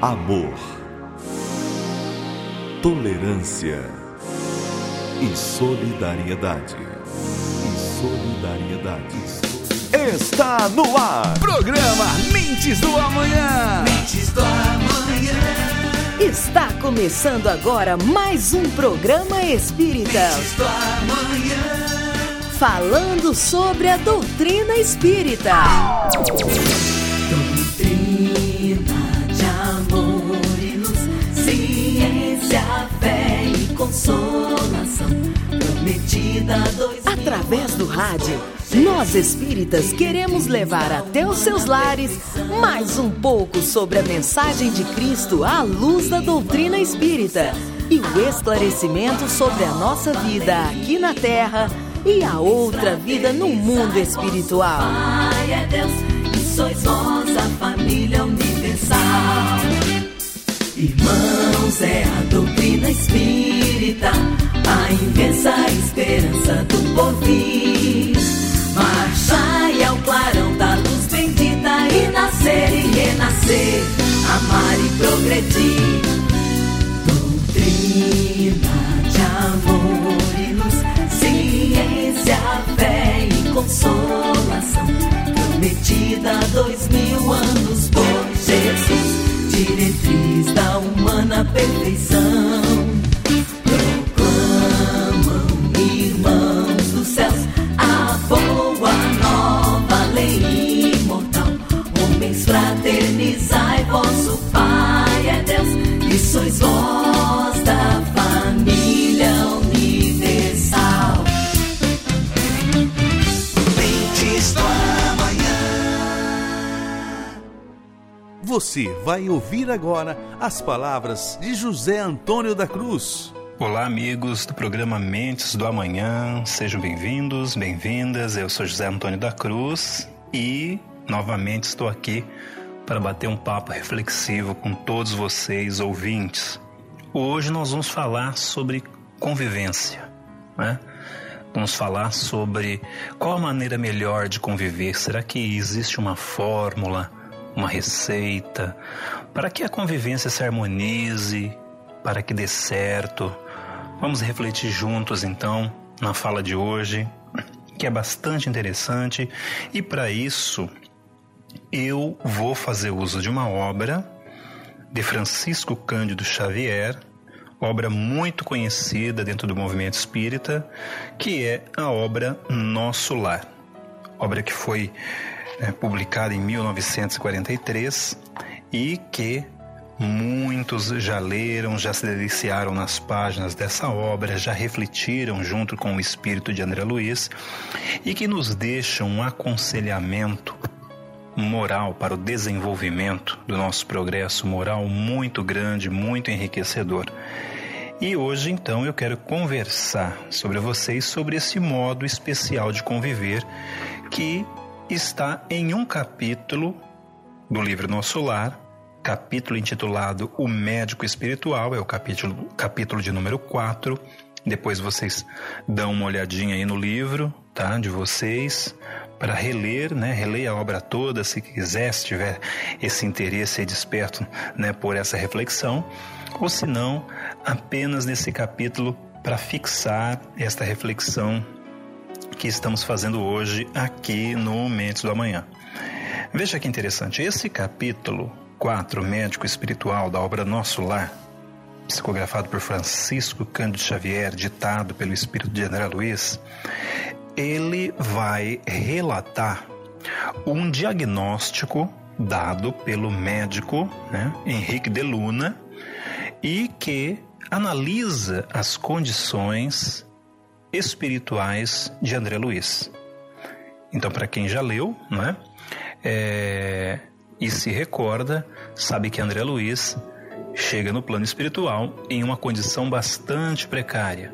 amor, tolerância e solidariedade. E solidariedade. Está no ar. Programa Mentes do Amanhã. Mentes do Amanhã. Está começando agora mais um programa espírita. Mentes do Amanhã. Falando sobre a doutrina espírita. Consolação. Prometida dois Através do rádio, nós espíritas queremos levar até os seus lares mais um pouco sobre a mensagem de Cristo à luz da doutrina espírita e o esclarecimento sobre a nossa vida aqui na Terra e a outra vida no mundo espiritual. Pai é Deus e sois vós a família universal. Irmãos, é a doutrina espírita, a imensa esperança do porvir. Marchai ao clarão da luz bendita e nascer e renascer, amar e progredir. Doutrina de amor e luz, ciência, fé e consolação. Prometida há dois mil anos por Jesus, diretriz da humana perfeição. Você vai ouvir agora as palavras de José Antônio da Cruz. Olá, amigos do programa Mentes do Amanhã, sejam bem-vindos, bem-vindas. Eu sou José Antônio da Cruz e novamente estou aqui para bater um papo reflexivo com todos vocês, ouvintes. Hoje nós vamos falar sobre convivência, né? Vamos falar sobre qual a maneira melhor de conviver. Será que existe uma fórmula, uma receita para que a convivência se harmonize, para que dê certo? Vamos refletir juntos então na fala de hoje, que é bastante interessante, e para isso eu vou fazer uso de uma obra de Francisco Cândido Xavier, obra muito conhecida dentro do movimento espírita, que é a obra Nosso Lar. Obra que foi é, publicada em 1943 e que muitos já leram, já se deliciaram nas páginas dessa obra, já refletiram junto com o espírito de André Luiz e que nos deixa um aconselhamento moral para o desenvolvimento do nosso progresso moral muito grande, muito enriquecedor. E hoje, então, eu quero conversar sobre vocês sobre esse modo especial de conviver que está em um capítulo do livro Nosso Lar, capítulo intitulado O Médico Espiritual, é o capítulo, capítulo de número 4. Depois vocês dão uma olhadinha aí no livro, tá, de vocês, para reler, né, reler a obra toda, se quiser, se tiver esse interesse aí desperto, né, por essa reflexão, ou se não, apenas nesse capítulo para fixar esta reflexão que estamos fazendo hoje aqui no Mentes do Amanhã. Veja que interessante, esse capítulo 4, Médico Espiritual, da obra Nosso Lar, psicografado por Francisco Cândido Xavier, ditado pelo Espírito de André Luiz, ele vai relatar um diagnóstico dado pelo médico né, Henrique de Luna e que analisa as condições espirituais de André Luiz. Então, para quem já leu, né, é, e se recorda, sabe que André Luiz chega no plano espiritual em uma condição bastante precária.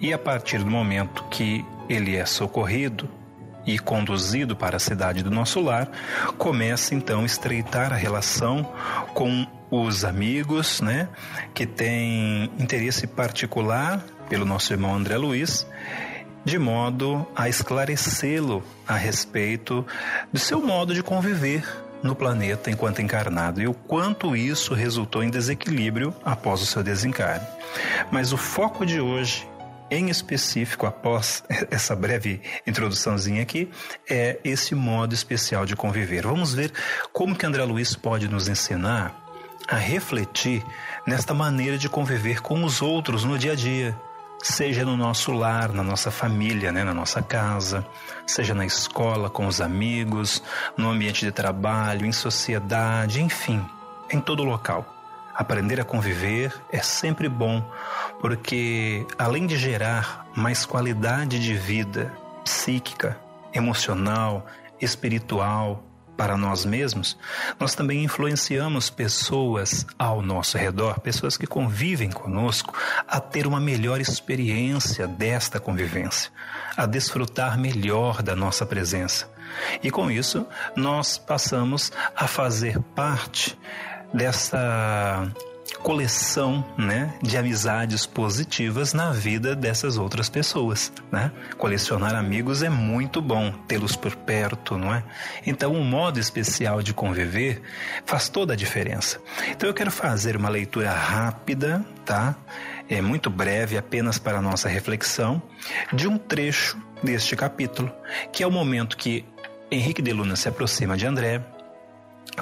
E a partir do momento que ele é socorrido e conduzido para a cidade do nosso lar, começa então a estreitar a relação com os amigos, né, que têm interesse particular pelo nosso irmão André Luiz, de modo a esclarecê-lo a respeito do seu modo de conviver no planeta enquanto encarnado e o quanto isso resultou em desequilíbrio após o seu desencarne. Mas o foco de hoje em específico, após essa breve introduçãozinha aqui, é esse modo especial de conviver. Vamos ver como que André Luiz pode nos ensinar a refletir nesta maneira de conviver com os outros no dia a dia, seja no nosso lar, na nossa família, né, na nossa casa, seja na escola, com os amigos, no ambiente de trabalho, em sociedade, enfim, em todo local. Aprender a conviver é sempre bom, porque além de gerar mais qualidade de vida psíquica, emocional, espiritual para nós mesmos, nós também influenciamos pessoas ao nosso redor, pessoas que convivem conosco, a ter uma melhor experiência desta convivência, a desfrutar melhor da nossa presença. E com isso, nós passamos a fazer parte dessa coleção, né, de amizades positivas na vida dessas outras pessoas, né? Colecionar amigos é muito bom, tê-los por perto, não é? Então, um modo especial de conviver faz toda a diferença. Então, eu quero fazer uma leitura rápida, tá? É muito breve, apenas para nossa reflexão, de um trecho deste capítulo, que é o momento que Henrique de Luna se aproxima de André,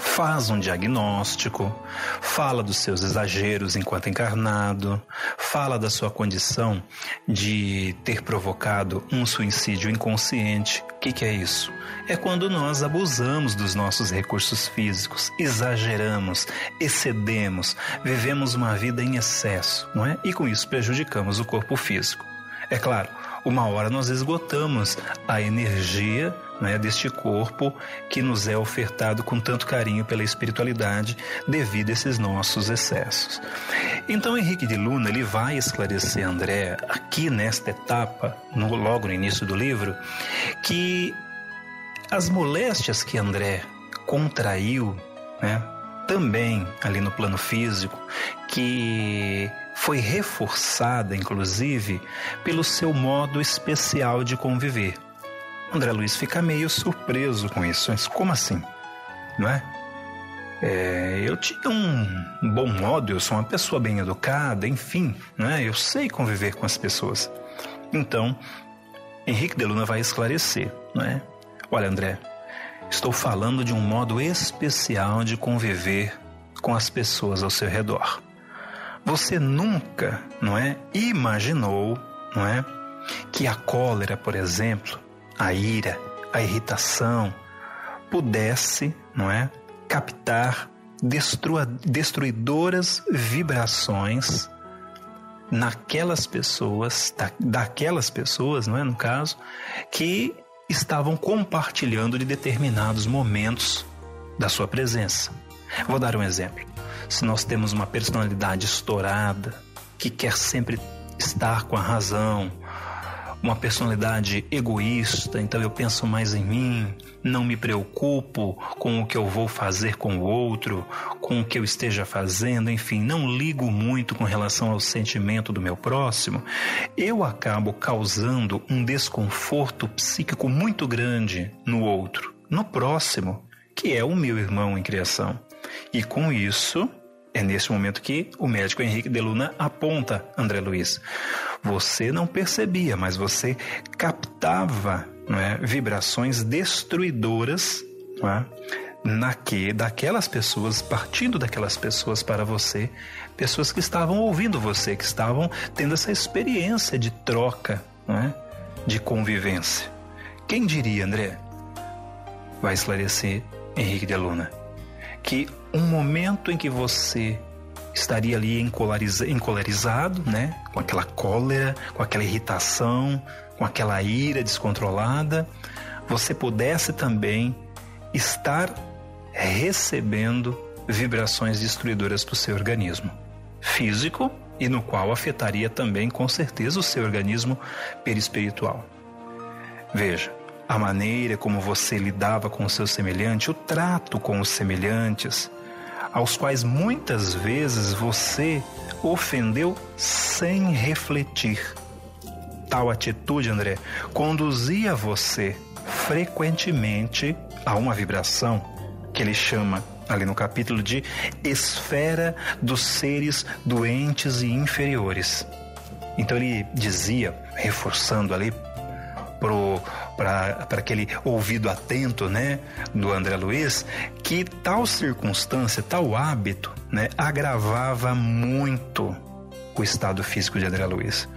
faz um diagnóstico, fala dos seus exageros enquanto encarnado, fala da sua condição de ter provocado um suicídio inconsciente. O que, que é isso? É quando nós abusamos dos nossos recursos físicos, exageramos, excedemos, vivemos uma vida em excesso, não é? E com isso prejudicamos o corpo físico. É claro, uma hora nós esgotamos a energia né, deste corpo que nos é ofertado com tanto carinho pela espiritualidade devido a esses nossos excessos. Então Henrique de Luna ele vai esclarecer André aqui nesta etapa, no, logo no início do livro, que as moléstias que André contraiu, né, também ali no plano físico, que foi reforçada, inclusive, pelo seu modo especial de conviver. André Luiz fica meio surpreso com isso. Mas como assim? Não é? é? eu tinha um bom modo, eu sou uma pessoa bem educada, enfim, né? eu sei conviver com as pessoas. Então, Henrique de Luna vai esclarecer, não é? Olha, André, estou falando de um modo especial de conviver com as pessoas ao seu redor. Você nunca, não é, imaginou, não é, que a cólera, por exemplo, a ira, a irritação, pudesse, não é, captar destruidoras vibrações naquelas pessoas, da, daquelas pessoas, não é, no caso, que estavam compartilhando de determinados momentos da sua presença. Vou dar um exemplo. Se nós temos uma personalidade estourada, que quer sempre estar com a razão, uma personalidade egoísta, então eu penso mais em mim, não me preocupo com o que eu vou fazer com o outro, com o que eu esteja fazendo, enfim, não ligo muito com relação ao sentimento do meu próximo, eu acabo causando um desconforto psíquico muito grande no outro, no próximo, que é o meu irmão em criação. E com isso, é nesse momento que o médico Henrique de Luna aponta André Luiz. Você não percebia, mas você captava é, vibrações destruidoras é, naque, daquelas pessoas, partindo daquelas pessoas para você, pessoas que estavam ouvindo você, que estavam tendo essa experiência de troca, é, de convivência. Quem diria, André? Vai esclarecer Henrique de Luna que um momento em que você estaria ali encolerizado, né? Com aquela cólera, com aquela irritação, com aquela ira descontrolada, você pudesse também estar recebendo vibrações destruidoras para o seu organismo físico e no qual afetaria também com certeza o seu organismo perispiritual. Veja, a maneira como você lidava com o seu semelhante, o trato com os semelhantes, aos quais muitas vezes você ofendeu sem refletir. Tal atitude, André, conduzia você frequentemente a uma vibração que ele chama ali no capítulo de esfera dos seres doentes e inferiores. Então ele dizia, reforçando ali para aquele ouvido atento né, do André Luiz, que tal circunstância, tal hábito, né, agravava muito o estado físico de André Luiz.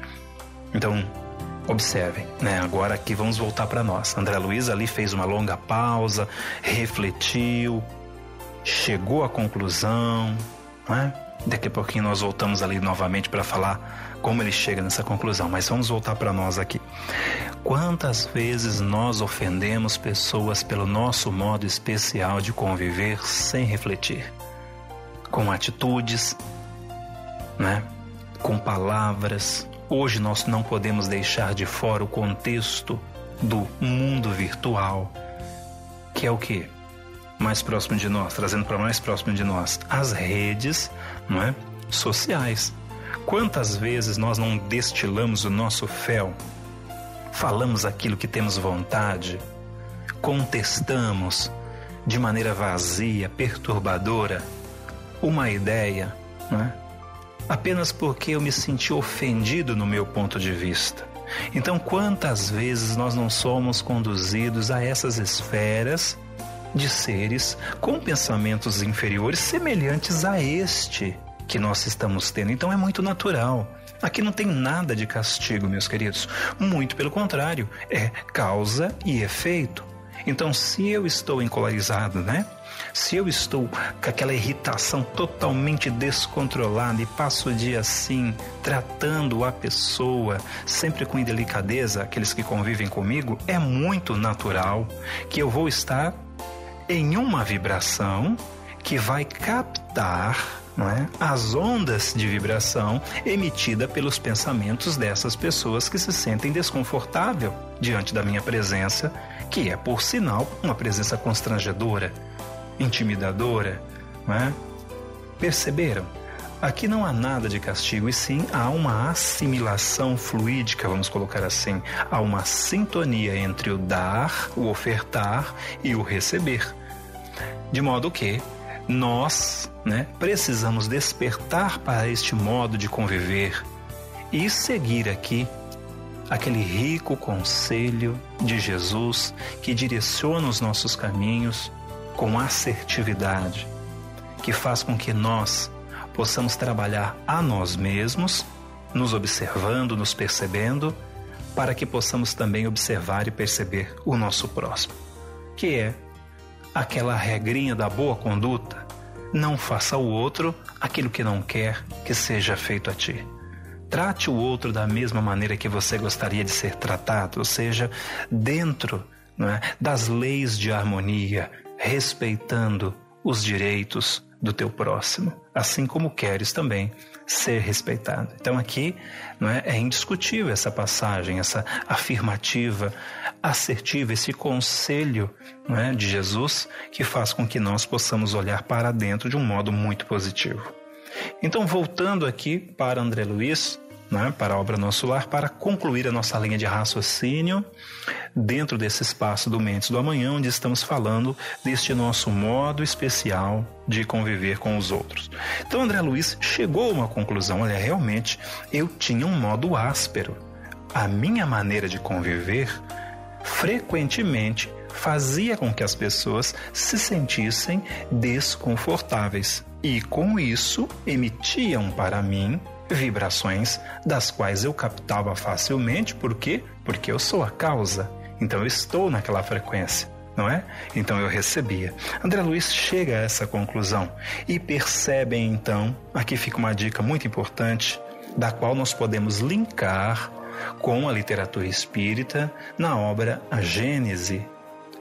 Então, observem, né? Agora aqui vamos voltar para nós. André Luiz ali fez uma longa pausa, refletiu, chegou à conclusão, né? Daqui a pouquinho nós voltamos ali novamente para falar como ele chega nessa conclusão, mas vamos voltar para nós aqui. Quantas vezes nós ofendemos pessoas pelo nosso modo especial de conviver sem refletir? Com atitudes, né? Com palavras. Hoje nós não podemos deixar de fora o contexto do mundo virtual, que é o que? mais próximo de nós, trazendo para mais próximo de nós as redes, não é? Sociais. Quantas vezes nós não destilamos o nosso fel, falamos aquilo que temos vontade, contestamos de maneira vazia, perturbadora, uma ideia, não é? apenas porque eu me senti ofendido no meu ponto de vista. Então, quantas vezes nós não somos conduzidos a essas esferas de seres com pensamentos inferiores semelhantes a este que nós estamos tendo. Então é muito natural. Aqui não tem nada de castigo, meus queridos. Muito pelo contrário, é causa e efeito. Então, se eu estou encolarizado, né? Se eu estou com aquela irritação totalmente descontrolada e passo o dia assim, tratando a pessoa sempre com delicadeza, aqueles que convivem comigo, é muito natural que eu vou estar em uma vibração que vai captar não é, as ondas de vibração emitida pelos pensamentos dessas pessoas que se sentem desconfortável diante da minha presença, que é por sinal uma presença constrangedora, intimidadora, não é? Perceberam? Aqui não há nada de castigo, e sim há uma assimilação fluídica, vamos colocar assim. Há uma sintonia entre o dar, o ofertar e o receber. De modo que nós né, precisamos despertar para este modo de conviver e seguir aqui aquele rico conselho de Jesus que direciona os nossos caminhos com assertividade, que faz com que nós possamos trabalhar a nós mesmos, nos observando, nos percebendo, para que possamos também observar e perceber o nosso próximo, que é aquela regrinha da boa conduta, não faça ao outro aquilo que não quer que seja feito a ti. Trate o outro da mesma maneira que você gostaria de ser tratado, ou seja, dentro é, das leis de harmonia, respeitando os direitos do teu próximo, assim como queres também ser respeitado. Então aqui não é, é indiscutível essa passagem, essa afirmativa assertiva, esse conselho não é, de Jesus que faz com que nós possamos olhar para dentro de um modo muito positivo. Então voltando aqui para André Luiz, né, para a obra Nosso Lar, para concluir a nossa linha de raciocínio dentro desse espaço do Mentes do Amanhã, onde estamos falando deste nosso modo especial de conviver com os outros. Então, André Luiz chegou a uma conclusão: olha, realmente eu tinha um modo áspero. A minha maneira de conviver frequentemente fazia com que as pessoas se sentissem desconfortáveis e, com isso, emitiam para mim vibrações das quais eu captava facilmente, por quê? Porque eu sou a causa. Então eu estou naquela frequência, não é? Então eu recebia. André Luiz chega a essa conclusão e percebem então, aqui fica uma dica muito importante, da qual nós podemos linkar com a literatura espírita na obra A Gênese,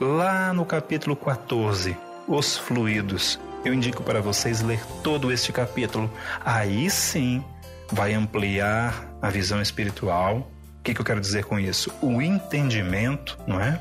lá no capítulo 14, Os Fluidos. Eu indico para vocês ler todo este capítulo. Aí sim vai ampliar a visão espiritual. O que, que eu quero dizer com isso? O entendimento, não é?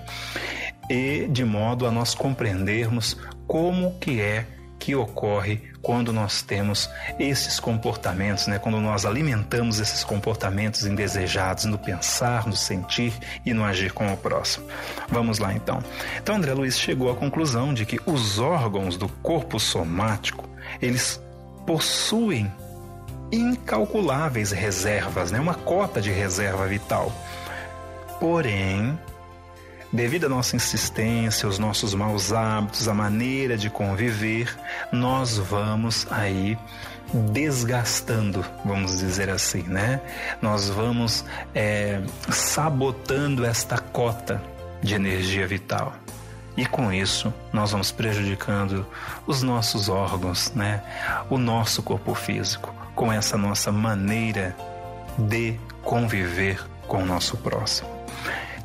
E de modo a nós compreendermos como que é que ocorre quando nós temos esses comportamentos, né? quando nós alimentamos esses comportamentos indesejados no pensar, no sentir e no agir com o próximo. Vamos lá então. Então André Luiz chegou à conclusão de que os órgãos do corpo somático, eles possuem incalculáveis reservas, né? uma cota de reserva vital. Porém, Devido à nossa insistência, os nossos maus hábitos, a maneira de conviver, nós vamos aí desgastando, vamos dizer assim, né? Nós vamos é, sabotando esta cota de energia vital. E com isso, nós vamos prejudicando os nossos órgãos, né? O nosso corpo físico, com essa nossa maneira de conviver com o nosso próximo.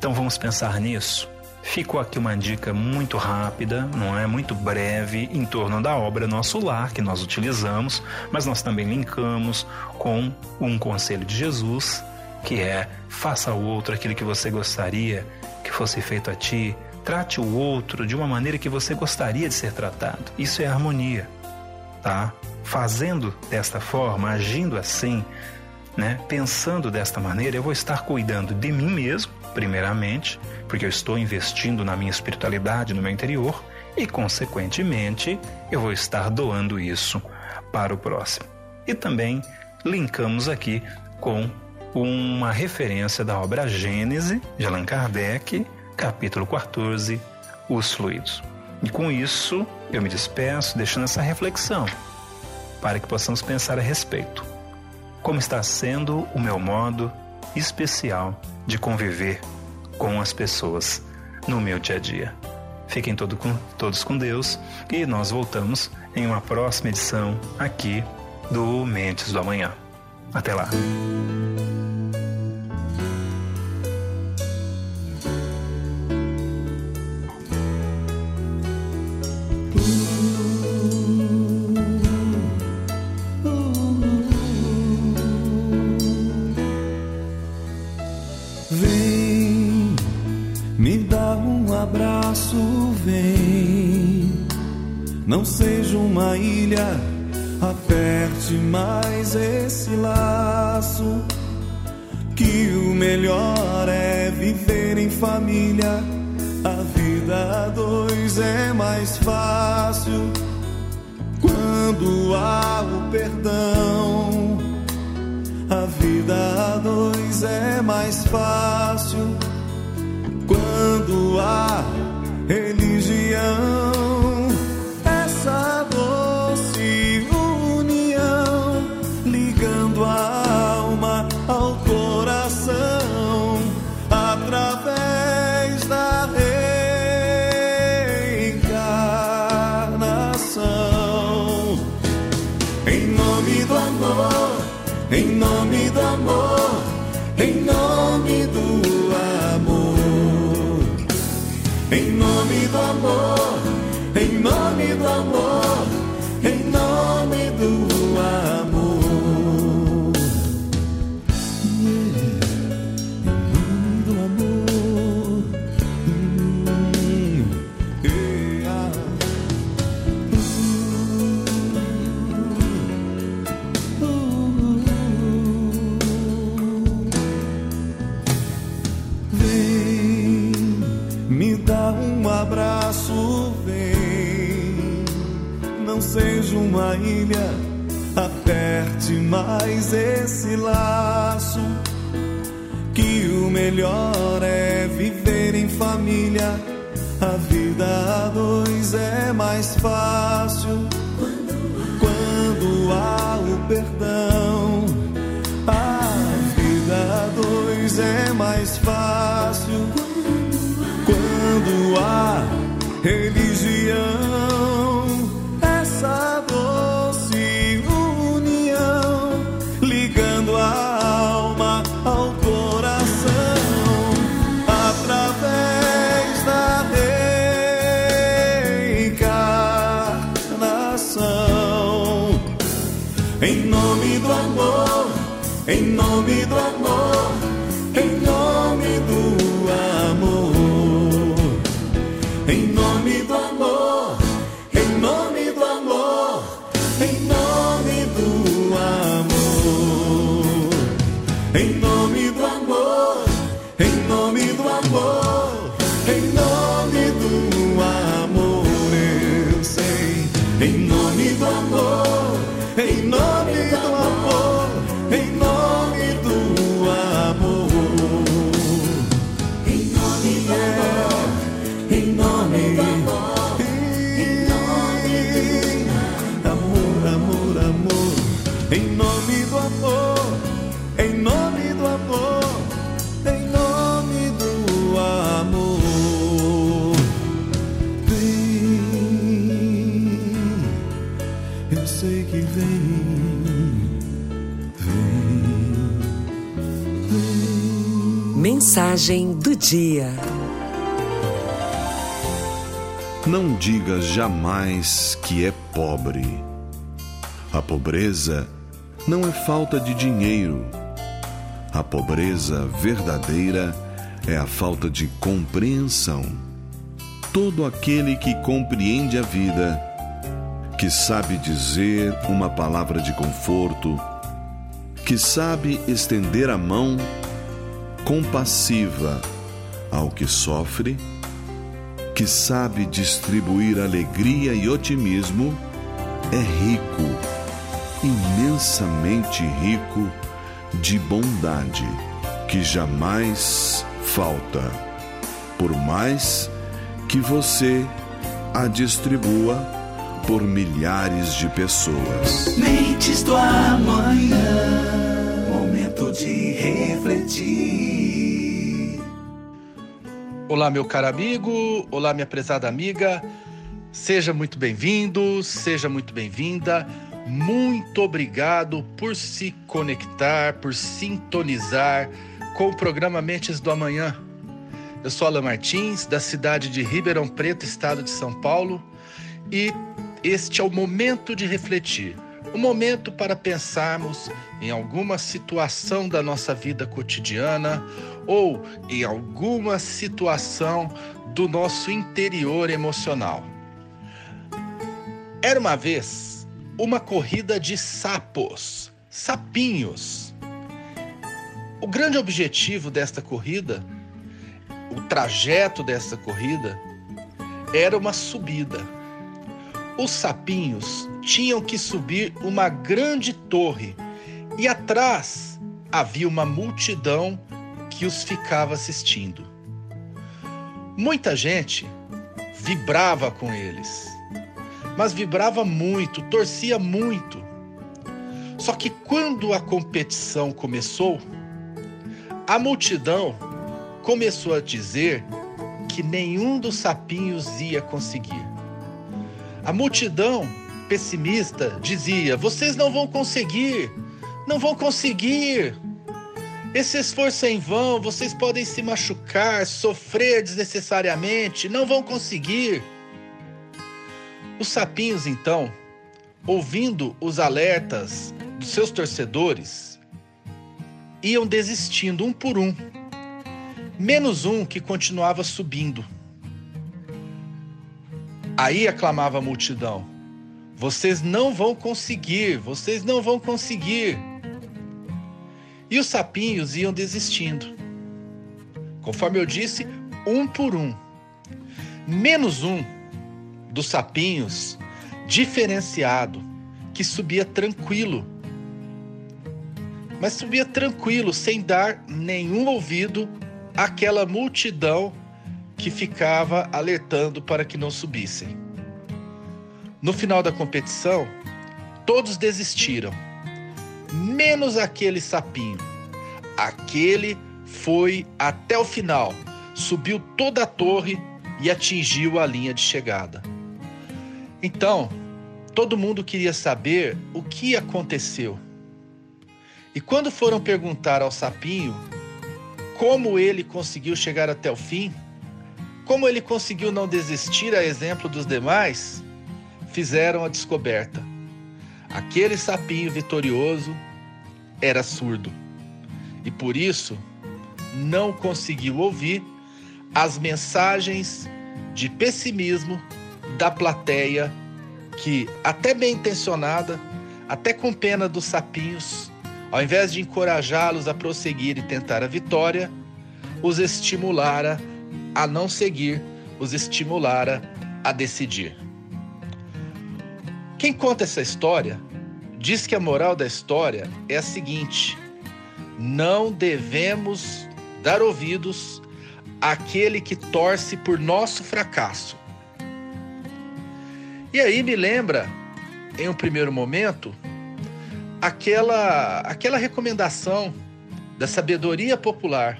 Então vamos pensar nisso. Ficou aqui uma dica muito rápida, não é? Muito breve, em torno da obra Nosso Lar, que nós utilizamos, mas nós também linkamos com um conselho de Jesus, que é: faça ao outro aquilo que você gostaria que fosse feito a ti, trate o outro de uma maneira que você gostaria de ser tratado. Isso é harmonia, tá? Fazendo desta forma, agindo assim, né? Pensando desta maneira, eu vou estar cuidando de mim mesmo primeiramente, porque eu estou investindo na minha espiritualidade, no meu interior, e, consequentemente, eu vou estar doando isso para o próximo. E também linkamos aqui com uma referência da obra Gênese, de Allan Kardec, capítulo 14, Os Fluidos. E com isso, eu me despeço, deixando essa reflexão, para que possamos pensar a respeito. Como está sendo o meu modo especial de conviver com as pessoas no meu dia a dia. Fiquem todo com, todos com Deus e nós voltamos em uma próxima edição aqui do Mentes do Amanhã. Até lá! Não seja uma ilha, aperte mais esse laço. Que o melhor é viver em família. A vida a dois é mais fácil quando há o perdão. A vida a dois é mais fácil uma ilha, aperte mais esse laço. Que o melhor é viver em família. A vida a dois é mais fácil quando há o perdão. A vida a dois é mais fácil quando há Mensagem do dia. Não diga jamais que é pobre. A pobreza não é falta de dinheiro. A pobreza verdadeira é a falta de compreensão. Todo aquele que compreende a vida, que sabe dizer uma palavra de conforto, que sabe estender a mão compassiva ao que sofre, que sabe distribuir alegria e otimismo, é rico, imensamente rico de bondade, que jamais falta, por mais que você a distribua por milhares de pessoas. Mentes do amanhã, momento de refletir. Olá, meu caro amigo, olá, minha prezada amiga. Seja muito bem-vindo, seja muito bem-vinda. Muito obrigado por se conectar, por sintonizar com o programa Mentes do Amanhã. Eu sou Alan Martins, da cidade de Ribeirão Preto, estado de São Paulo, e este é o momento de refletir. O momento para pensarmos em alguma situação da nossa vida cotidiana ou em alguma situação do nosso interior emocional. Era uma vez uma corrida de sapos, sapinhos. O grande objetivo desta corrida, o trajeto desta corrida, era uma subida. Os sapinhos tinham que subir uma grande torre e atrás havia uma multidão que os ficava assistindo. Muita gente vibrava com eles, mas vibrava muito, torcia muito. Só que quando a competição começou, a multidão começou a dizer que nenhum dos sapinhos ia conseguir. A multidão pessimista dizia: vocês não vão conseguir, não vão conseguir. Esse esforço é em vão, vocês podem se machucar, sofrer desnecessariamente, não vão conseguir. Os sapinhos, então, ouvindo os alertas dos seus torcedores, iam desistindo um por um, menos um que continuava subindo. Aí aclamava a multidão: Vocês não vão conseguir, vocês não vão conseguir. E os sapinhos iam desistindo. Conforme eu disse, um por um. Menos um dos sapinhos diferenciado, que subia tranquilo. Mas subia tranquilo, sem dar nenhum ouvido àquela multidão que ficava alertando para que não subissem. No final da competição, todos desistiram, menos aquele sapinho. Aquele foi até o final, subiu toda a torre e atingiu a linha de chegada. Então, todo mundo queria saber o que aconteceu. E quando foram perguntar ao sapinho como ele conseguiu chegar até o fim, como ele conseguiu não desistir a exemplo dos demais, fizeram a descoberta. Aquele sapinho vitorioso era surdo e por isso não conseguiu ouvir as mensagens de pessimismo da plateia que, até bem intencionada, até com pena dos sapinhos, ao invés de encorajá-los a prosseguir e tentar a vitória, os estimulara a não seguir, os estimulara a decidir. Quem conta essa história diz que a moral da história é a seguinte: não devemos dar ouvidos àquele que torce por nosso fracasso. E aí me lembra, em um primeiro momento, aquela, aquela recomendação da sabedoria popular.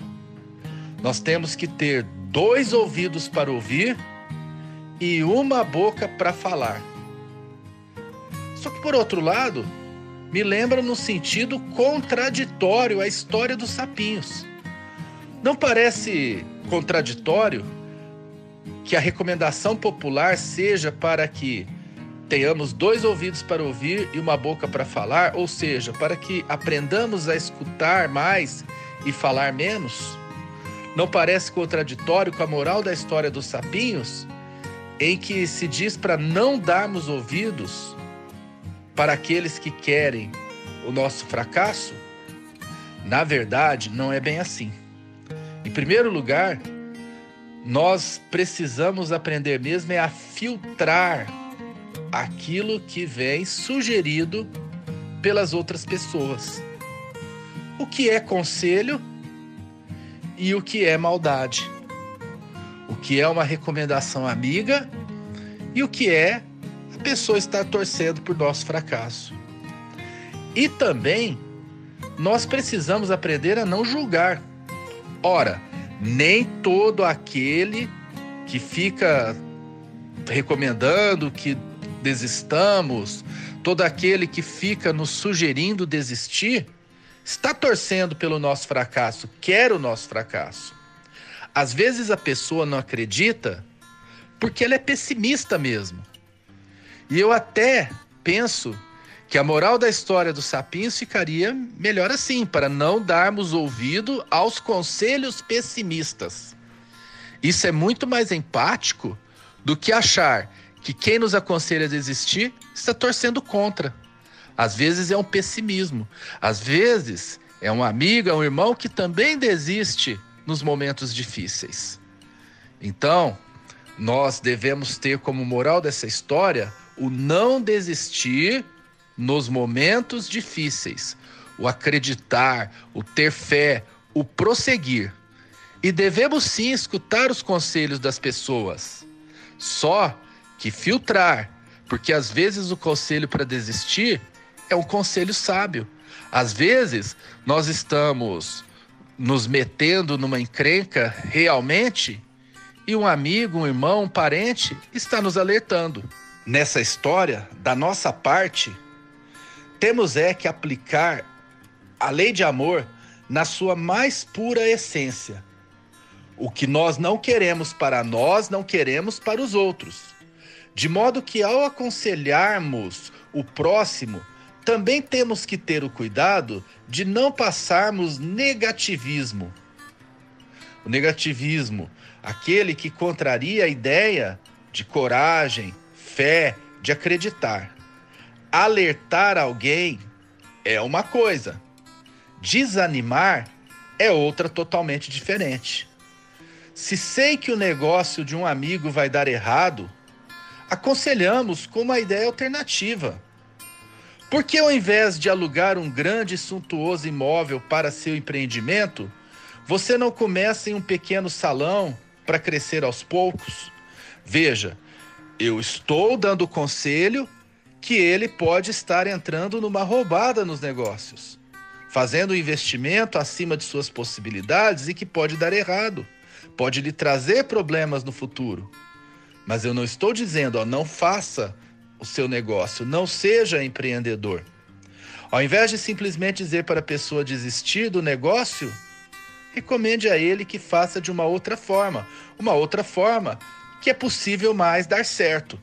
Nós temos que ter dois ouvidos para ouvir e uma boca para falar. Só que, por outro lado, me lembra no sentido contraditório a história dos sapinhos. Não parece contraditório que a recomendação popular seja para que tenhamos dois ouvidos para ouvir e uma boca para falar, ou seja, para que aprendamos a escutar mais e falar menos? Não parece contraditório com a moral da história dos sapinhos, em que se diz para não darmos ouvidos para aqueles que querem o nosso fracasso? Na verdade, não é bem assim. Em primeiro lugar, nós precisamos aprender mesmo é a filtrar aquilo que vem sugerido pelas outras pessoas. O que é conselho e o que é maldade. O que é uma recomendação amiga e o que é pessoa está torcendo por nosso fracasso. E também nós precisamos aprender a não julgar. Ora, nem todo aquele que fica recomendando que desistamos, todo aquele que fica nos sugerindo desistir, está torcendo pelo nosso fracasso, quer o nosso fracasso. Às vezes a pessoa não acredita porque ela é pessimista mesmo. E eu até penso que a moral da história dos sapinhos ficaria melhor assim, para não darmos ouvido aos conselhos pessimistas. Isso é muito mais empático do que achar que quem nos aconselha a desistir está torcendo contra. Às vezes é um pessimismo, às vezes é um amigo, é um irmão que também desiste nos momentos difíceis. Então, nós devemos ter como moral dessa história o não desistir nos momentos difíceis, o acreditar, o ter fé, o prosseguir. E devemos sim escutar os conselhos das pessoas, só que filtrar, porque às vezes o conselho para desistir é um conselho sábio. Às vezes nós estamos nos metendo numa encrenca realmente e um amigo, um irmão, um parente está nos alertando nessa história, da nossa parte, temos é que aplicar a lei de amor na sua mais pura essência. O que nós não queremos para nós, não queremos para os outros. De modo que, ao aconselharmos o próximo, também temos que ter o cuidado de não passarmos negativismo. O negativismo, aquele que contraria a ideia de coragem, fé, de acreditar. Alertar alguém é uma coisa, desanimar é outra totalmente diferente. Se sei que o negócio de um amigo vai dar errado, aconselhamos com uma ideia alternativa. Por que ao invés de alugar um grande e suntuoso imóvel para seu empreendimento, você não começa em um pequeno salão para crescer aos poucos? Veja, eu estou dando conselho que ele pode estar entrando numa roubada nos negócios, fazendo um investimento acima de suas possibilidades e que pode dar errado, pode lhe trazer problemas no futuro. Mas eu não estou dizendo, ó, não faça o seu negócio, não seja empreendedor. Ao invés de simplesmente dizer para a pessoa desistir do negócio, recomende a ele que faça de uma outra forma, uma outra forma que é possível mais dar certo.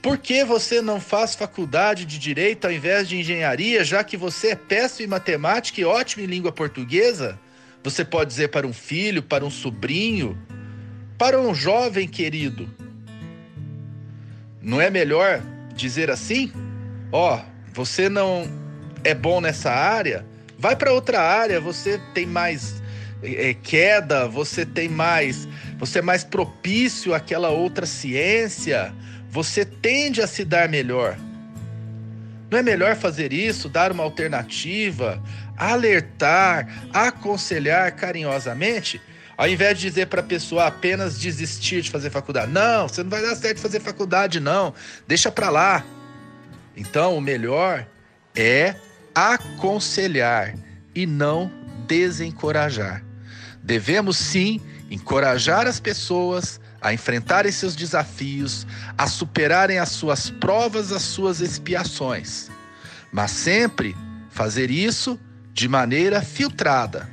Por que você não faz faculdade de direito ao invés de engenharia, já que você é péssimo em matemática e ótimo em língua portuguesa? Você pode dizer para um filho, para um sobrinho, para um jovem querido. Não é melhor dizer assim? Ó, oh, você não é bom nessa área, vai para outra área, você tem mais é, queda, você tem mais você é mais propício àquela outra ciência, você tende a se dar melhor. Não é melhor fazer isso, dar uma alternativa, alertar, aconselhar carinhosamente, ao invés de dizer para a pessoa apenas desistir de fazer faculdade? Não, você não vai dar certo fazer faculdade, não. Deixa para lá. Então, o melhor é aconselhar e não desencorajar. Devemos sim encorajar as pessoas a enfrentarem seus desafios, a superarem as suas provas, as suas expiações, mas sempre fazer isso de maneira filtrada.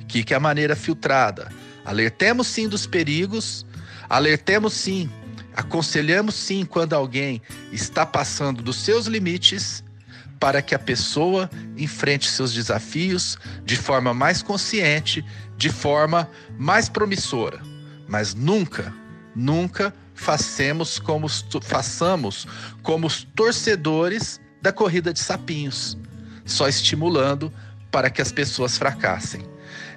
O que é a maneira filtrada? Alertemos sim dos perigos, alertemos sim, aconselhamos sim quando alguém está passando dos seus limites para que a pessoa enfrente seus desafios de forma mais consciente, de forma mais promissora. Mas nunca, nunca façamos como, façamos como os torcedores da corrida de sapinhos, só estimulando para que as pessoas fracassem.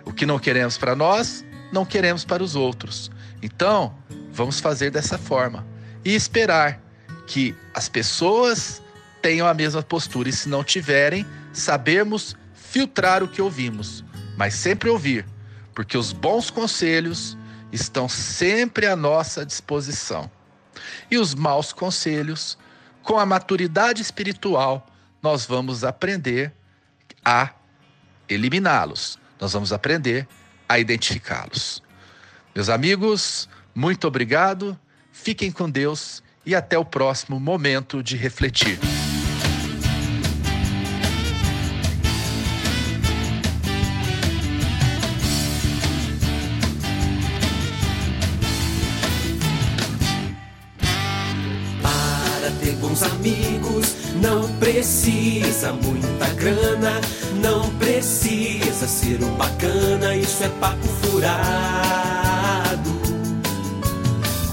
O que não queremos para nós, não queremos para os outros. Então, vamos fazer dessa forma e esperar que as pessoas tenham a mesma postura e se não tiverem, sabermos filtrar o que ouvimos, mas sempre ouvir, porque os bons conselhos estão sempre à nossa disposição. E os maus conselhos, com a maturidade espiritual, nós vamos aprender a eliminá-los. Nós vamos aprender a identificá-los. Meus amigos, muito obrigado. Fiquem com Deus e até o próximo momento de refletir. Bons amigos. Não precisa muita grana, não precisa ser um bacana, isso é papo furado.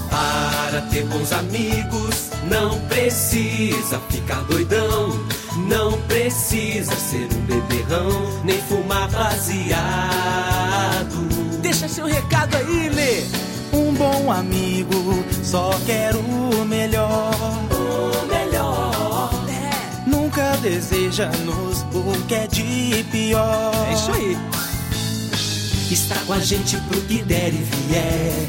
Para ter bons amigos, não precisa ficar doidão, não precisa ser um beberrão, nem fumar baseado. Deixa seu recado aí, Lê. Um bom amigo só quer o melhor deseja-nos o que é de pior. É isso aí. Está com a gente pro que der e vier,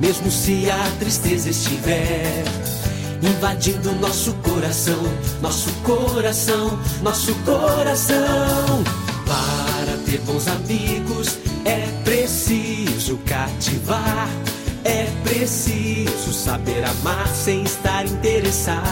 mesmo se a tristeza estiver invadindo nosso coração, nosso coração, nosso coração. Para ter bons amigos é preciso cativar, é preciso saber amar sem estar interessado.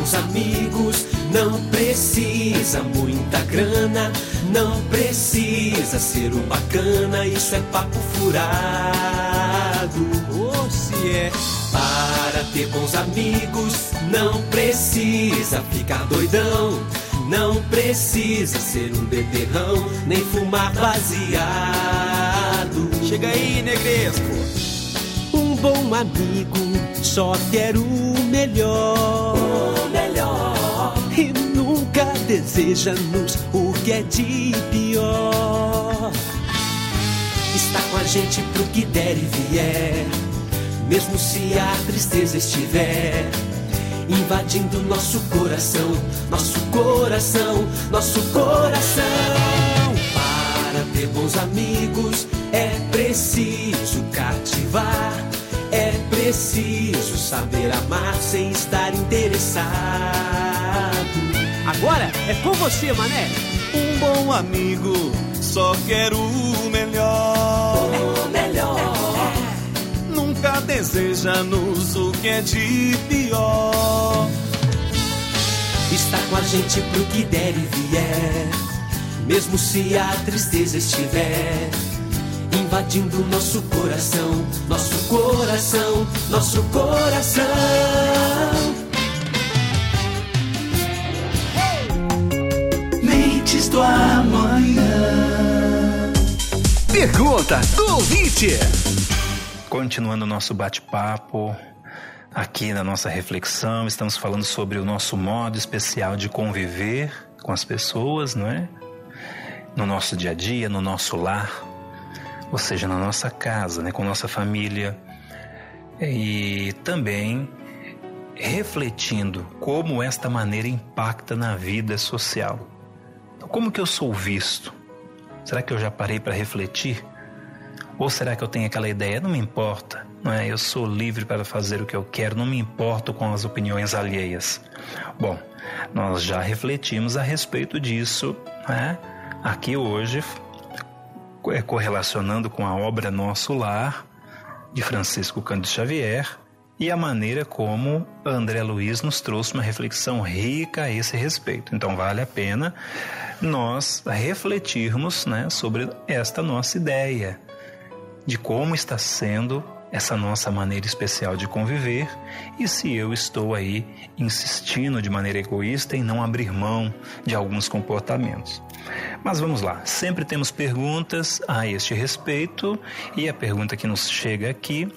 Bons amigos. Não precisa muita grana, não precisa ser um bacana, isso é papo furado. Oh, se é. Para ter bons amigos, não precisa ficar doidão. Não precisa ser um beberrão, nem fumar baseado. Chega aí, negresco. Um bom amigo só quer o melhor deseja-nos o que é de pior. Está com a gente pro que der e vier, mesmo se a tristeza estiver invadindo nosso coração, nosso coração, nosso coração. Para ter bons amigos é preciso cativar, é preciso saber amar sem estar interessado. Agora é com você, mané. Um bom amigo só quer o melhor. O melhor. Nunca deseja-nos o que é de pior. Está com a gente pro que der e vier. Mesmo se a tristeza estiver invadindo nosso coração, nosso coração, nosso coração. Amanhã. Pergunta do ouvinte. Continuando o nosso bate-papo, Aqui na nossa reflexão, estamos falando sobre o nosso modo especial de conviver com as pessoas, não é? No nosso dia a dia, no nosso lar, ou seja, na nossa casa, né, com nossa família. E também refletindo como esta maneira impacta na vida social. Como que eu sou visto? Será que eu já parei para refletir? Ou será que eu tenho aquela ideia, não me importa, não é? Eu sou livre para fazer o que eu quero, não me importo com as opiniões alheias. Bom, nós já refletimos a respeito disso, né? Aqui hoje, é, correlacionando com a obra Nosso Lar, de Francisco Cândido Xavier, e a maneira como André Luiz nos trouxe uma reflexão rica a esse respeito. Então vale a pena nós refletirmos né, sobre esta nossa ideia de como está sendo essa nossa maneira especial de conviver e se eu estou aí insistindo de maneira egoísta em não abrir mão de alguns comportamentos. Mas vamos lá, sempre temos perguntas a este respeito e a pergunta que nos chega aqui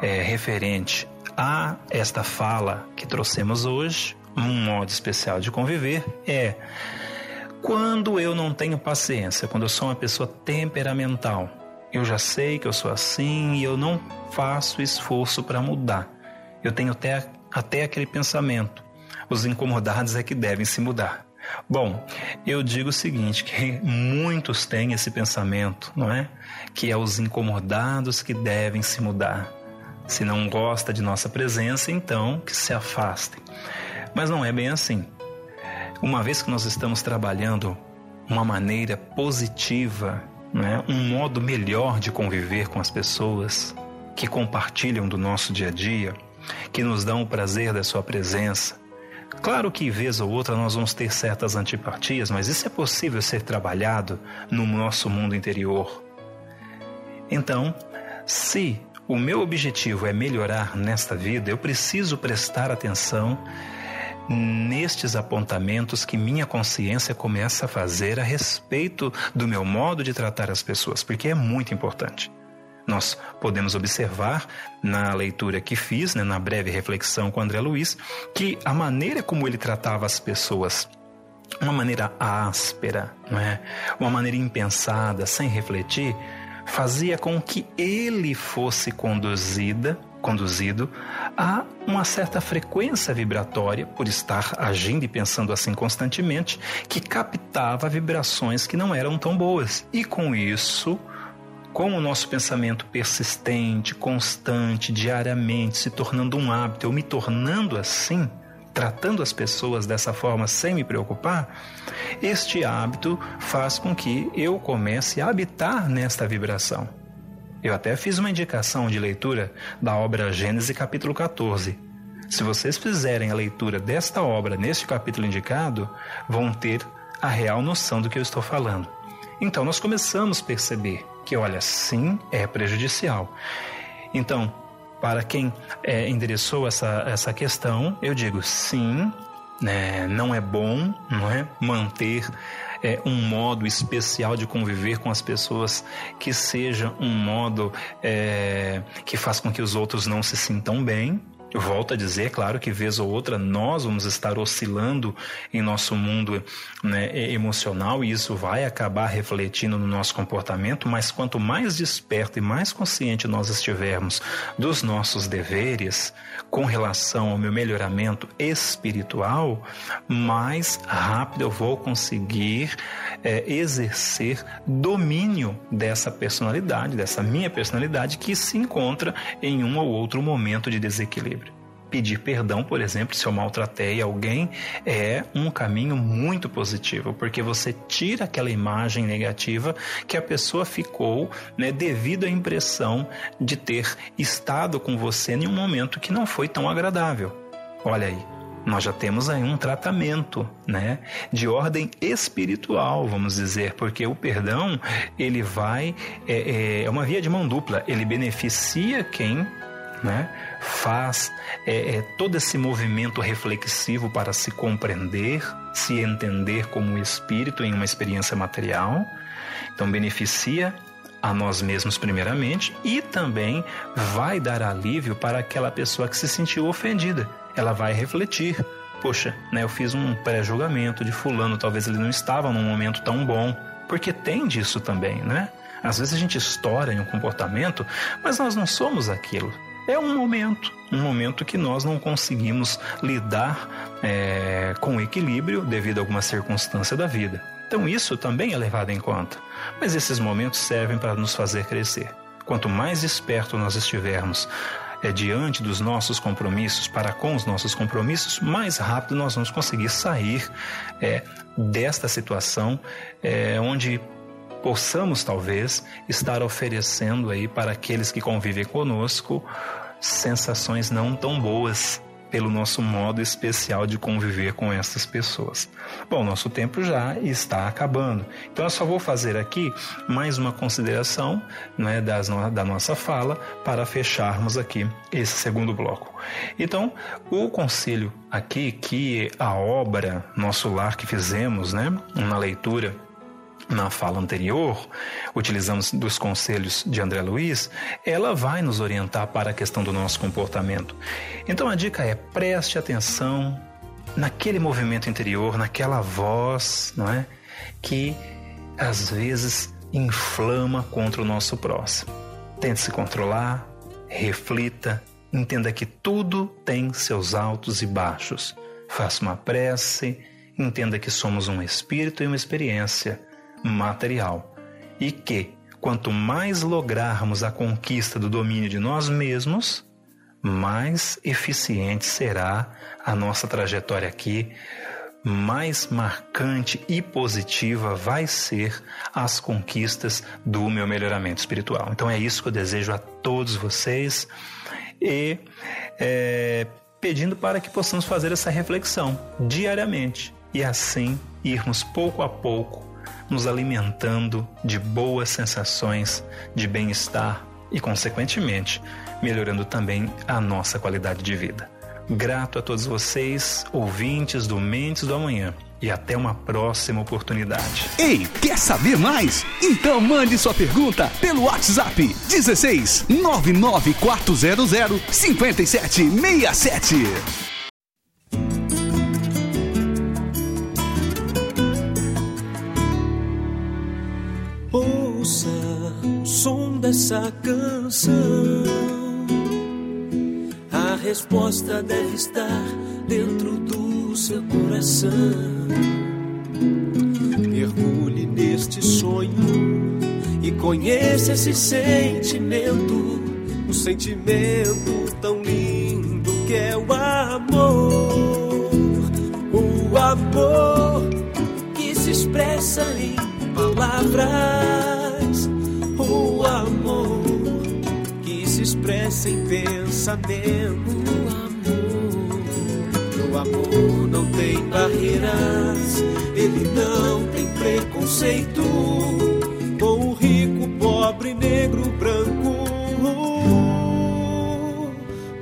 é referente a esta fala que trouxemos hoje, um modo especial de conviver é quando eu não tenho paciência, quando eu sou uma pessoa temperamental, eu já sei que eu sou assim e eu não faço esforço para mudar. Eu tenho até, até aquele pensamento: os incomodados é que devem se mudar. Bom, eu digo o seguinte, que muitos têm esse pensamento, não é? Que é os incomodados que devem se mudar. Se não gosta de nossa presença, então que se afastem. Mas não é bem assim. Uma vez que nós estamos trabalhando uma maneira positiva né, um modo melhor de conviver com as pessoas que compartilham do nosso dia a dia, que nos dão o prazer da sua presença. Claro que, vez ou outra, nós vamos ter certas antipatias, mas isso é possível ser trabalhado no nosso mundo interior. Então, se o meu objetivo é melhorar nesta vida, eu preciso prestar atenção nestes apontamentos que minha consciência começa a fazer a respeito do meu modo de tratar as pessoas, porque é muito importante. Nós podemos observar na leitura que fiz, né, na breve reflexão com André Luiz, que a maneira como ele tratava as pessoas uma maneira áspera, não é? uma maneira impensada, sem refletir, fazia com que ele fosse conduzida conduzido a uma certa frequência vibratória, por estar agindo e pensando assim constantemente, que captava vibrações que não eram tão boas. E com isso, com o nosso pensamento persistente, constante, diariamente, se tornando um hábito, eu me tornando assim, tratando as pessoas dessa forma sem me preocupar, este hábito faz com que eu comece a habitar nesta vibração. Eu até fiz uma indicação de leitura da obra Gênesis capítulo 14. Se vocês fizerem a leitura desta obra neste capítulo indicado, vão ter a real noção do que eu estou falando. Então nós começamos a perceber que, olha, sim, é prejudicial. Então, para quem é, endereçou essa, essa questão, eu digo sim, né, não é bom não é, manter é, um modo especial de conviver com as pessoas que seja um modo é, que faz com que os outros não se sintam bem, volto a dizer, claro que vez ou outra nós vamos estar oscilando em nosso mundo né, emocional e isso vai acabar refletindo no nosso comportamento, mas quanto mais desperto e mais consciente nós estivermos dos nossos deveres com relação ao meu melhoramento espiritual, mais rápido eu vou conseguir é, exercer domínio dessa personalidade, dessa minha personalidade que se encontra em um ou outro momento de desequilíbrio pedir perdão, por exemplo, se eu maltratei alguém, é um caminho muito positivo, porque você tira aquela imagem negativa que a pessoa ficou, né, devido à impressão de ter estado com você em um momento que não foi tão agradável. Olha aí, nós já temos aí um tratamento, né, de ordem espiritual, vamos dizer, porque o perdão ele vai é, é uma via de mão dupla, ele beneficia quem né, faz é, é, todo esse movimento reflexivo para se compreender, se entender como espírito em uma experiência material. Então, beneficia a nós mesmos primeiramente e também vai dar alívio para aquela pessoa que se sentiu ofendida. Ela vai refletir. Poxa, né, eu fiz um pré-julgamento de fulano, talvez ele não estava num momento tão bom, porque tem disso também, né? Às vezes a gente estoura em um comportamento, mas nós não somos aquilo. É um momento, um momento que nós não conseguimos lidar é, com equilíbrio devido a alguma circunstância da vida. Então isso também é levado em conta. Mas esses momentos servem para nos fazer crescer. Quanto mais esperto nós estivermos é, diante dos nossos compromissos, para com os nossos compromissos, mais rápido nós vamos conseguir sair é, desta situação é, onde possamos talvez estar oferecendo aí para aqueles que convivem conosco sensações não tão boas pelo nosso modo especial de conviver com essas pessoas. Bom, nosso tempo já está acabando, então eu só vou fazer aqui mais uma consideração né, das, da nossa fala para fecharmos aqui esse segundo bloco. Então, o conselho aqui que a obra Nosso Lar que fizemos, né, na leitura na fala anterior, utilizamos dos conselhos de André Luiz, ela vai nos orientar para a questão do nosso comportamento. Então a dica é preste atenção naquele movimento interior, naquela voz, não é? Que às vezes inflama contra o nosso próximo. Tente se controlar, reflita, entenda que tudo tem seus altos e baixos. Faça uma prece, entenda que somos um espírito e uma experiência material e que, quanto mais lograrmos a conquista do domínio de nós mesmos, mais eficiente será a nossa trajetória aqui, mais marcante e positiva vai ser as conquistas do meu melhoramento espiritual. Então é isso que eu desejo a todos vocês e é, pedindo para que possamos fazer essa reflexão diariamente e assim irmos pouco a pouco nos alimentando de boas sensações, de bem-estar e, consequentemente, melhorando também a nossa qualidade de vida. Grato a todos vocês, ouvintes do Mentes do Amanhã. E até uma próxima oportunidade. Ei, quer saber mais? Então mande sua pergunta pelo WhatsApp 16 99400 5767. Essa canção. A resposta deve estar dentro do seu coração. Mergulhe neste sonho e conheça esse sentimento, um sentimento tão lindo que é o amor. O amor que se expressa em palavras o amor que se expressa em pensamento. O amor, o amor não tem barreiras, ele não tem preconceito. Com o rico, pobre, negro, branco.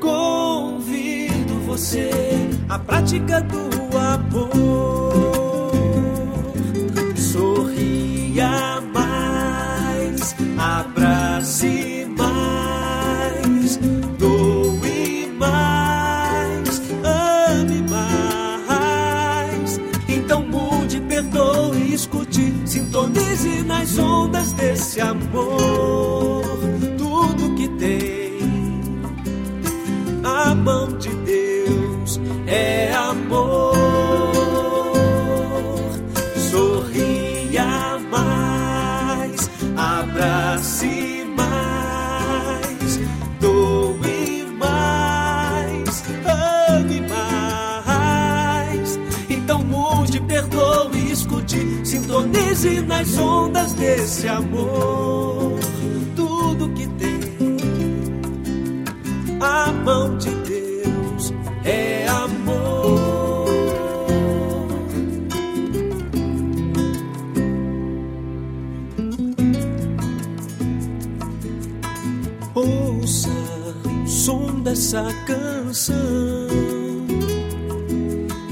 Convido você à prática do amor. Ondas desse amor. Desse amor. Tudo que tem, a mão de Deus é amor. dessa canção.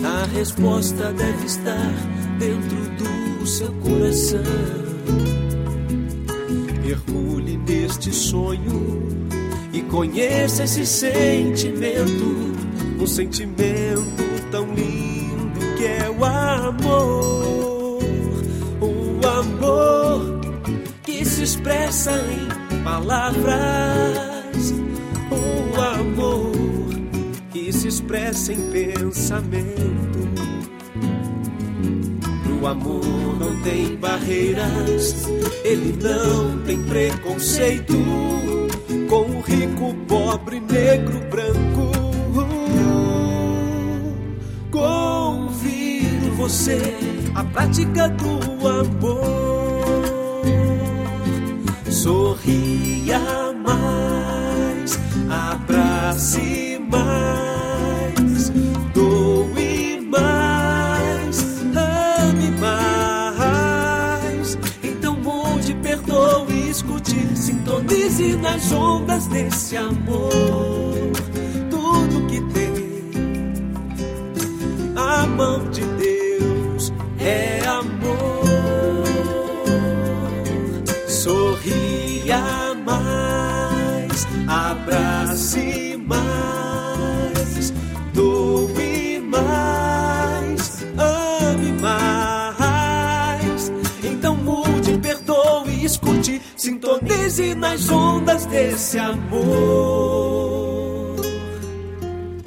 A resposta deve estar dentro do seu coração. Mergulhe neste sonho e conheça esse sentimento, um sentimento tão lindo que é o amor, o amor que se expressa em palavras, o amor que se expressa em pensamento. O amor não tem barreiras, ele não tem preconceito com o rico, pobre, negro, branco. Convido você à prática do amor. Sorria mais, abrace mais, sintonize nas ondas desse amor. Nas ondas desse amor.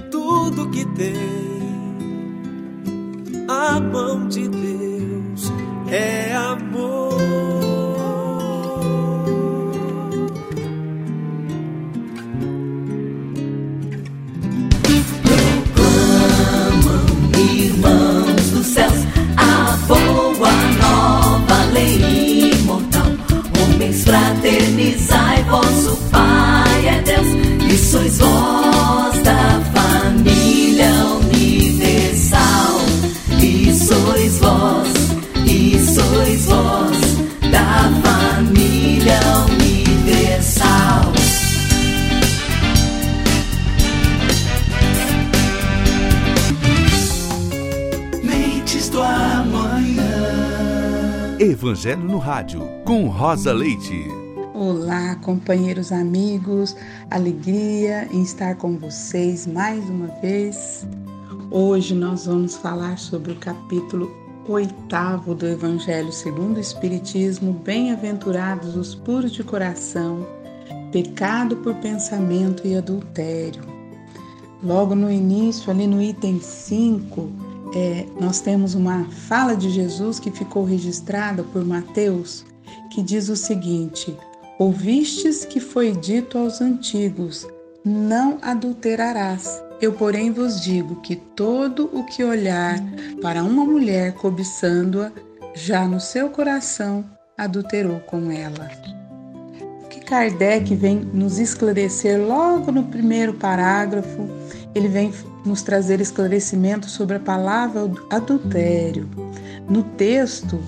Tudo que tem, a mão de Deus é amor. Irmãos dos céus, a boa nova lei imortal. Homens, fraternizai, vosso Pai é Deus, e sois vós da família universal. E sois vós, e sois vós da família universal. Mentes do Amanhã. Evangelho no Rádio, com Rosa Leite. Olá, companheiros amigos, alegria em estar com vocês mais uma vez. Hoje nós vamos falar sobre o capítulo oitavo do Evangelho segundo o Espiritismo. Bem-aventurados os puros de coração, pecado por pensamento e adultério. Logo no início, ali no item 5, é, nós temos uma fala de Jesus que ficou registrada por Mateus, que diz o seguinte: Ouvistes que foi dito aos antigos: Não adulterarás. Eu, porém, vos digo que todo o que olhar para uma mulher cobiçando-a, já no seu coração adulterou com ela. O que Kardec vem nos esclarecer logo no primeiro parágrafo, ele vem nos trazer esclarecimento sobre a palavra adultério. No texto,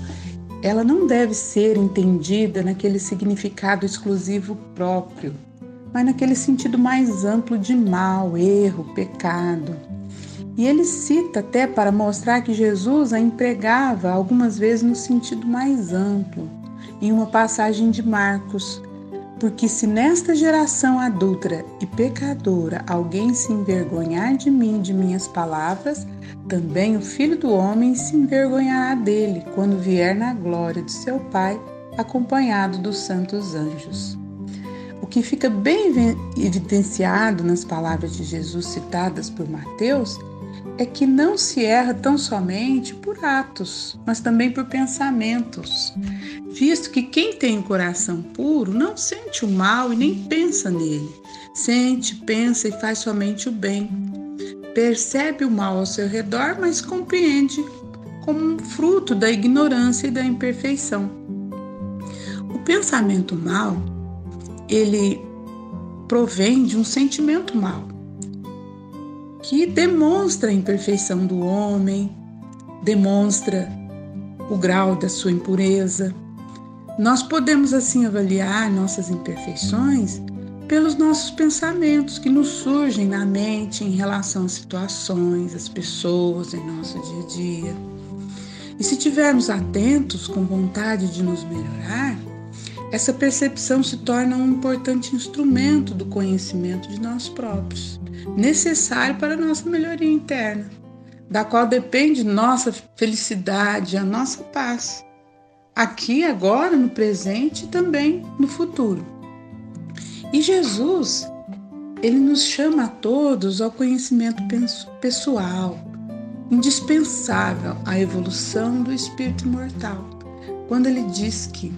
ela não deve ser entendida naquele significado exclusivo próprio, mas naquele sentido mais amplo de mal, erro, pecado. E ele cita até para mostrar que Jesus a empregava algumas vezes no sentido mais amplo, em uma passagem de Marcos. Porque se nesta geração adulta e pecadora alguém se envergonhar de mim e de minhas palavras, também o Filho do Homem se envergonhará dele quando vier na glória de seu Pai, acompanhado dos santos anjos. O que fica bem evidenciado nas palavras de Jesus citadas por Mateus é que não se erra tão somente por atos, mas também por pensamentos, visto que quem tem o coração puro não sente o mal e nem pensa nele, sente, pensa e faz somente o bem. Percebe o mal ao seu redor, mas compreende como um fruto da ignorância e da imperfeição. O pensamento mal, ele provém de um sentimento mal que demonstra a imperfeição do homem, demonstra o grau da sua impureza. Nós podemos assim avaliar nossas imperfeições pelos nossos pensamentos que nos surgem na mente em relação às situações, às pessoas em nosso dia a dia. E se tivermos atentos, com vontade de nos melhorar, essa percepção se torna um importante instrumento do conhecimento de nós próprios, necessário para a nossa melhoria interna, da qual depende nossa felicidade, a nossa paz, aqui, agora, no presente e também no futuro. E Jesus, ele nos chama a todos ao conhecimento pessoal, indispensável à evolução do espírito imortal, quando ele diz que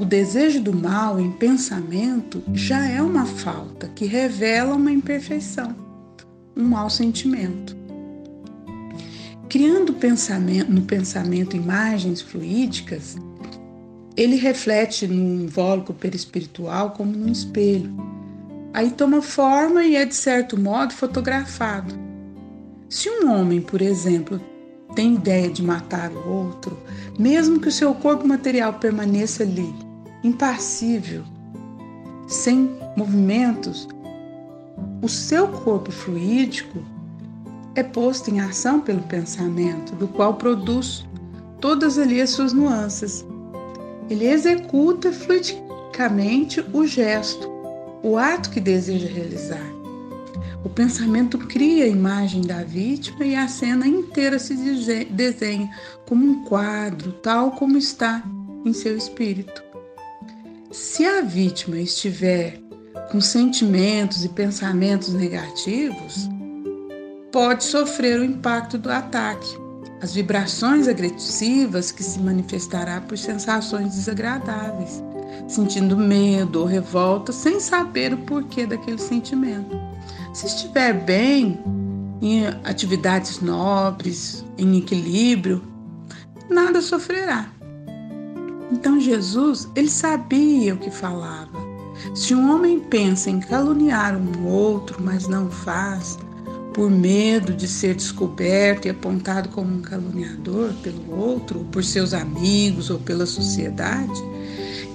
o desejo do mal em pensamento já é uma falta que revela uma imperfeição, um mau sentimento. Criando pensamento, no pensamento imagens fluídicas, ele reflete no invólucro perispiritual como num espelho. Aí toma forma e é, de certo modo, fotografado. Se um homem, por exemplo, tem ideia de matar o outro, mesmo que o seu corpo material permaneça ali, impassível, sem movimentos, o seu corpo fluídico é posto em ação pelo pensamento, do qual produz todas ali as suas nuances. Ele executa fluidicamente o gesto, o ato que deseja realizar. O pensamento cria a imagem da vítima e a cena inteira se desenha como um quadro, tal como está em seu espírito. Se a vítima estiver com sentimentos e pensamentos negativos, pode sofrer o impacto do ataque, as vibrações agressivas que se manifestará por sensações desagradáveis, sentindo medo ou revolta sem saber o porquê daquele sentimento. Se estiver bem, em atividades nobres, em equilíbrio, nada sofrerá. Então Jesus, ele sabia o que falava. Se um homem pensa em caluniar um outro, mas não faz, por medo de ser descoberto e apontado como um caluniador pelo outro, ou por seus amigos ou pela sociedade,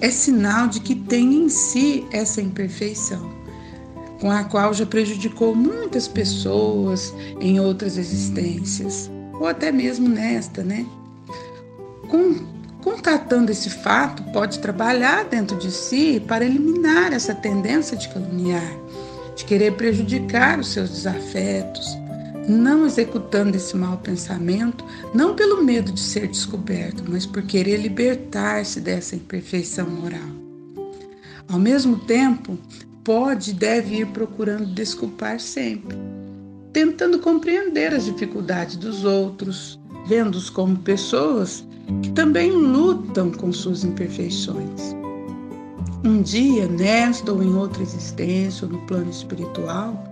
é sinal de que tem em si essa imperfeição, com a qual já prejudicou muitas pessoas em outras existências, ou até mesmo nesta, né? Com Contatando esse fato, pode trabalhar dentro de si para eliminar essa tendência de caluniar, de querer prejudicar os seus desafetos, não executando esse mau pensamento, não pelo medo de ser descoberto, mas por querer libertar-se dessa imperfeição moral. Ao mesmo tempo, pode e deve ir procurando desculpar sempre, tentando compreender as dificuldades dos outros, vendo-os como pessoas também lutam com suas imperfeições. Um dia, nesta ou em outra existência ou no plano espiritual,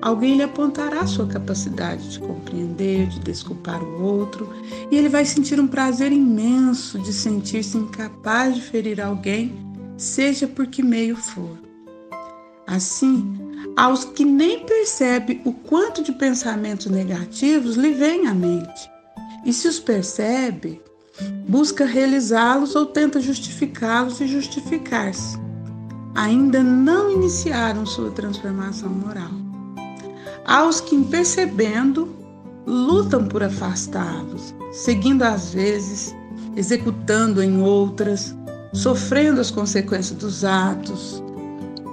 alguém lhe apontará sua capacidade de compreender, de desculpar o outro, e ele vai sentir um prazer imenso de sentir-se incapaz de ferir alguém, seja por que meio for. Assim, aos que nem percebem o quanto de pensamentos negativos lhe vem à mente, e se os percebe, busca realizá-los ou tenta justificá-los e justificar-se. Ainda não iniciaram sua transformação moral. Aos que, percebendo, lutam por afastá-los, seguindo às vezes, executando em outras, sofrendo as consequências dos atos,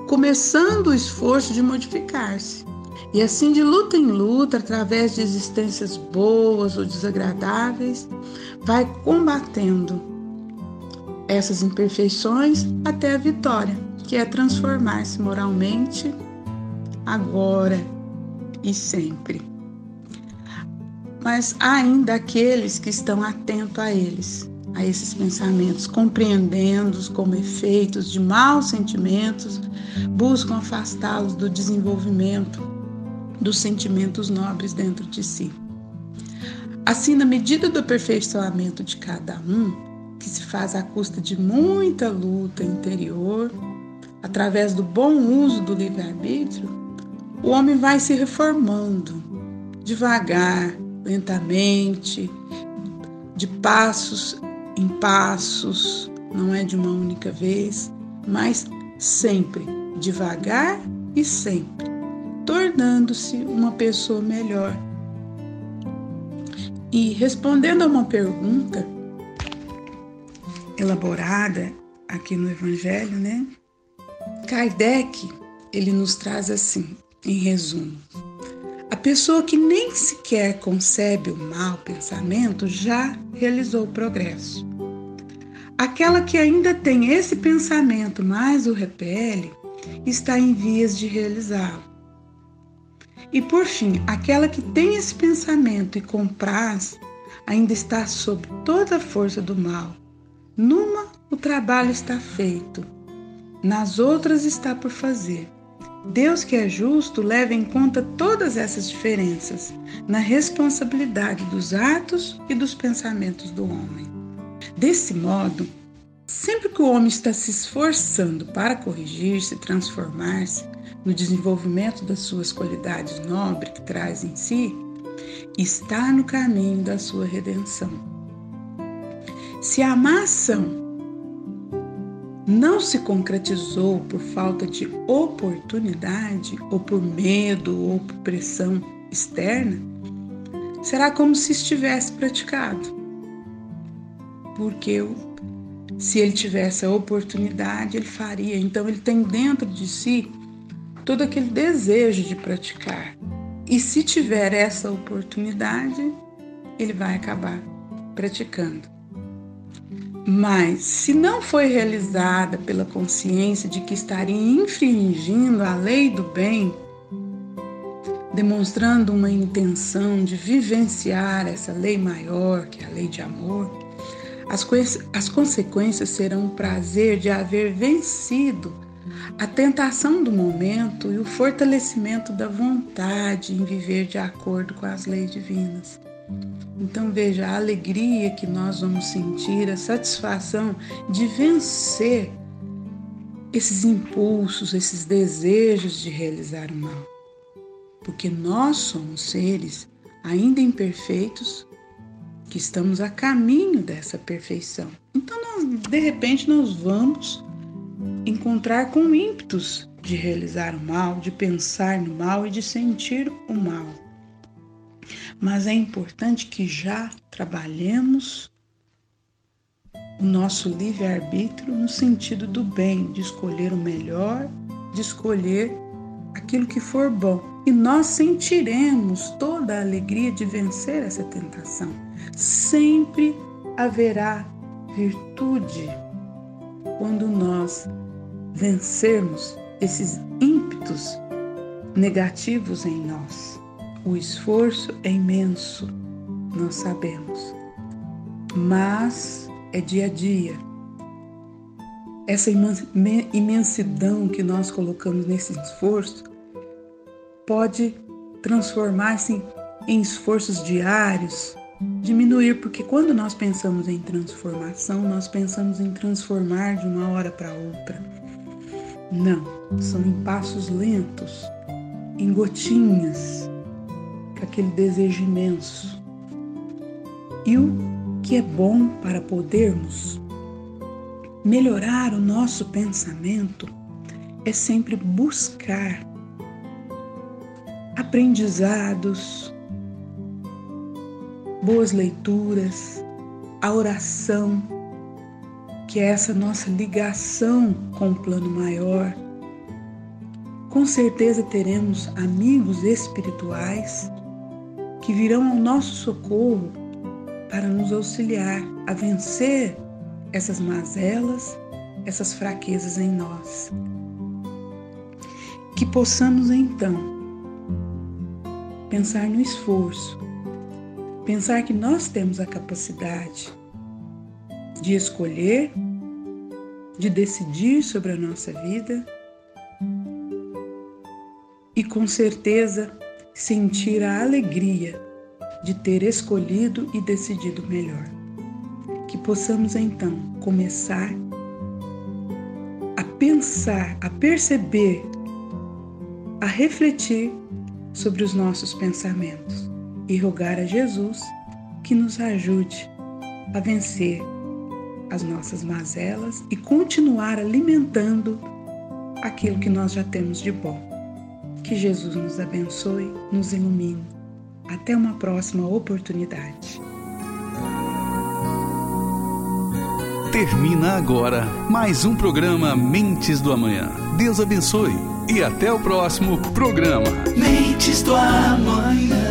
começando o esforço de modificar-se. E assim, de luta em luta, através de existências boas ou desagradáveis, vai combatendo essas imperfeições até a vitória, que é transformar-se moralmente agora e sempre. Mas há ainda aqueles que estão atentos a eles, a esses pensamentos, compreendendo-os como efeitos de maus sentimentos, buscam afastá-los do desenvolvimento dos sentimentos nobres dentro de si. Assim, na medida do aperfeiçoamento de cada um, que se faz à custa de muita luta interior, através do bom uso do livre-arbítrio, o homem vai se reformando devagar, lentamente, de passos em passos, não é de uma única vez, mas sempre, devagar e sempre tornando-se uma pessoa melhor. E respondendo a uma pergunta elaborada aqui no Evangelho, né? Kardec, ele nos traz assim, em resumo. A pessoa que nem sequer concebe o mau pensamento já realizou o progresso. Aquela que ainda tem esse pensamento, mas o repele, está em vias de realizá-lo. E por fim, aquela que tem esse pensamento e compraz, ainda está sob toda a força do mal. Numa, o trabalho está feito, nas outras está por fazer. Deus, que é justo, leva em conta todas essas diferenças na responsabilidade dos atos e dos pensamentos do homem. Desse modo, sempre que o homem está se esforçando para corrigir-se, transformar-se no desenvolvimento das suas qualidades nobres que traz em si, está no caminho da sua redenção. Se a má ação não se concretizou por falta de oportunidade, ou por medo, ou por pressão externa, será como se estivesse praticado. Porque se ele tivesse a oportunidade, ele faria. Então, ele tem dentro de si todo aquele desejo de praticar. E se tiver essa oportunidade, ele vai acabar praticando. Mas, se não foi realizada pela consciência de que estaria infringindo a lei do bem, demonstrando uma intenção de vivenciar essa lei maior, que é a lei de amor, as, as consequências serão o prazer de haver vencido a tentação do momento e o fortalecimento da vontade em viver de acordo com as leis divinas. Então veja a alegria que nós vamos sentir, a satisfação de vencer esses impulsos, esses desejos de realizar o mal. Porque nós somos seres ainda imperfeitos que estamos a caminho dessa perfeição. Então, nós, de repente, nós vamos encontrar com ímpetos de realizar o mal, de pensar no mal e de sentir o mal mas é importante que já trabalhemos o nosso livre-arbítrio no sentido do bem, de escolher o melhor, de escolher aquilo que for bom. E nós sentiremos toda a alegria de vencer essa tentação. Sempre haverá virtude quando nós vencermos esses ímpetos negativos em nós. O esforço é imenso, nós sabemos, mas é dia a dia. Essa imensidão que nós colocamos nesse esforço pode transformar-se em esforços diários, diminuir, porque quando nós pensamos em transformação, nós pensamos em transformar de uma hora para outra. Não, são em passos lentos, em gotinhas, aquele desejo imenso. E o que é bom para podermos melhorar o nosso pensamento é sempre buscar aprendizados, boas leituras, a oração, que é essa nossa ligação com o plano maior. Com certeza teremos amigos espirituais que virão ao nosso socorro para nos auxiliar a vencer essas mazelas, essas fraquezas em nós. Que possamos então pensar no esforço, pensar que nós temos a capacidade de escolher, de decidir sobre a nossa vida e com certeza sentir a alegria de ter escolhido e decidido melhor. Que possamos então começar a pensar, a perceber, a refletir sobre os nossos pensamentos e rogar a Jesus que nos ajude a vencer as nossas mazelas e continuar alimentando aquilo que nós já temos de bom. Que Jesus nos abençoe, nos ilumine. Até uma próxima oportunidade. Termina agora mais um programa Mentes do Amanhã. Deus abençoe e até o próximo programa. Mentes do Amanhã.